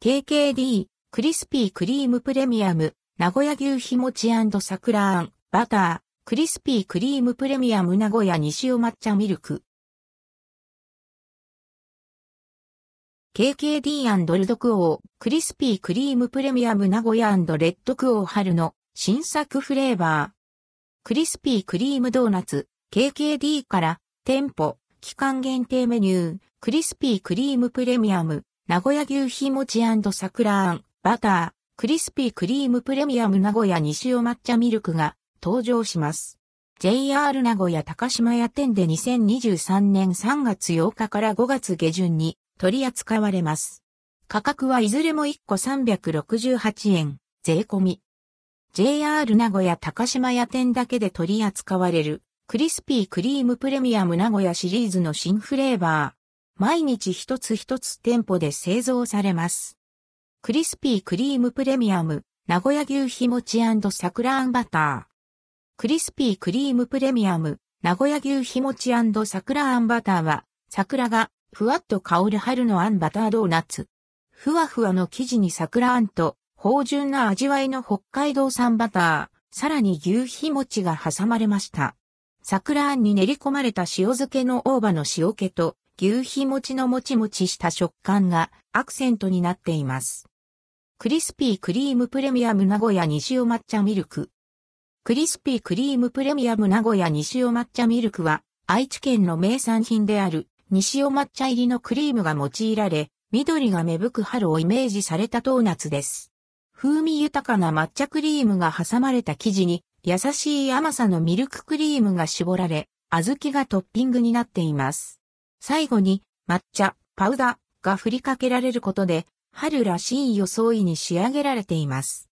KKD、クリスピークリームプレミアム、名古屋牛ひもち桜あん、バター、クリスピークリームプレミアム名古屋西尾抹茶ミルク。KKD& ルドクオー、クリスピークリームプレミアム名古屋レッドクオー春の新作フレーバー。クリスピークリームドーナツ、KKD から店舗、期間限定メニュー、クリスピークリームプレミアム、名古屋牛ひもち桜あん、バター、クリスピークリームプレミアム名古屋西尾抹茶ミルクが登場します。JR 名古屋高島屋店で2023年3月8日から5月下旬に取り扱われます。価格はいずれも1個368円、税込み。JR 名古屋高島屋店だけで取り扱われるクリスピークリームプレミアム名古屋シリーズの新フレーバー。毎日一つ一つ店舗で製造されます。クリスピークリームプレミアム、名古屋牛ひもち桜あんバター。クリスピークリームプレミアム、名古屋牛ひもち桜あんバターは、桜がふわっと香る春のあんバタードーナツ。ふわふわの生地に桜あんと、芳醇な味わいの北海道産バター、さらに牛ひもちが挟まれました。桜あんに練り込まれた塩漬けの大葉の塩気と牛ひもちのもちもちした食感がアクセントになっています。クリスピークリームプレミアム名古屋西尾抹茶ミルク。クリスピークリームプレミアム名古屋西尾抹茶ミルクは愛知県の名産品である西尾抹茶入りのクリームが用いられ、緑が芽吹く春をイメージされたドーナツです。風味豊かな抹茶クリームが挟まれた生地に優しい甘さのミルククリームが絞られ、小豆がトッピングになっています。最後に抹茶、パウダーが振りかけられることで、春らしい装いに仕上げられています。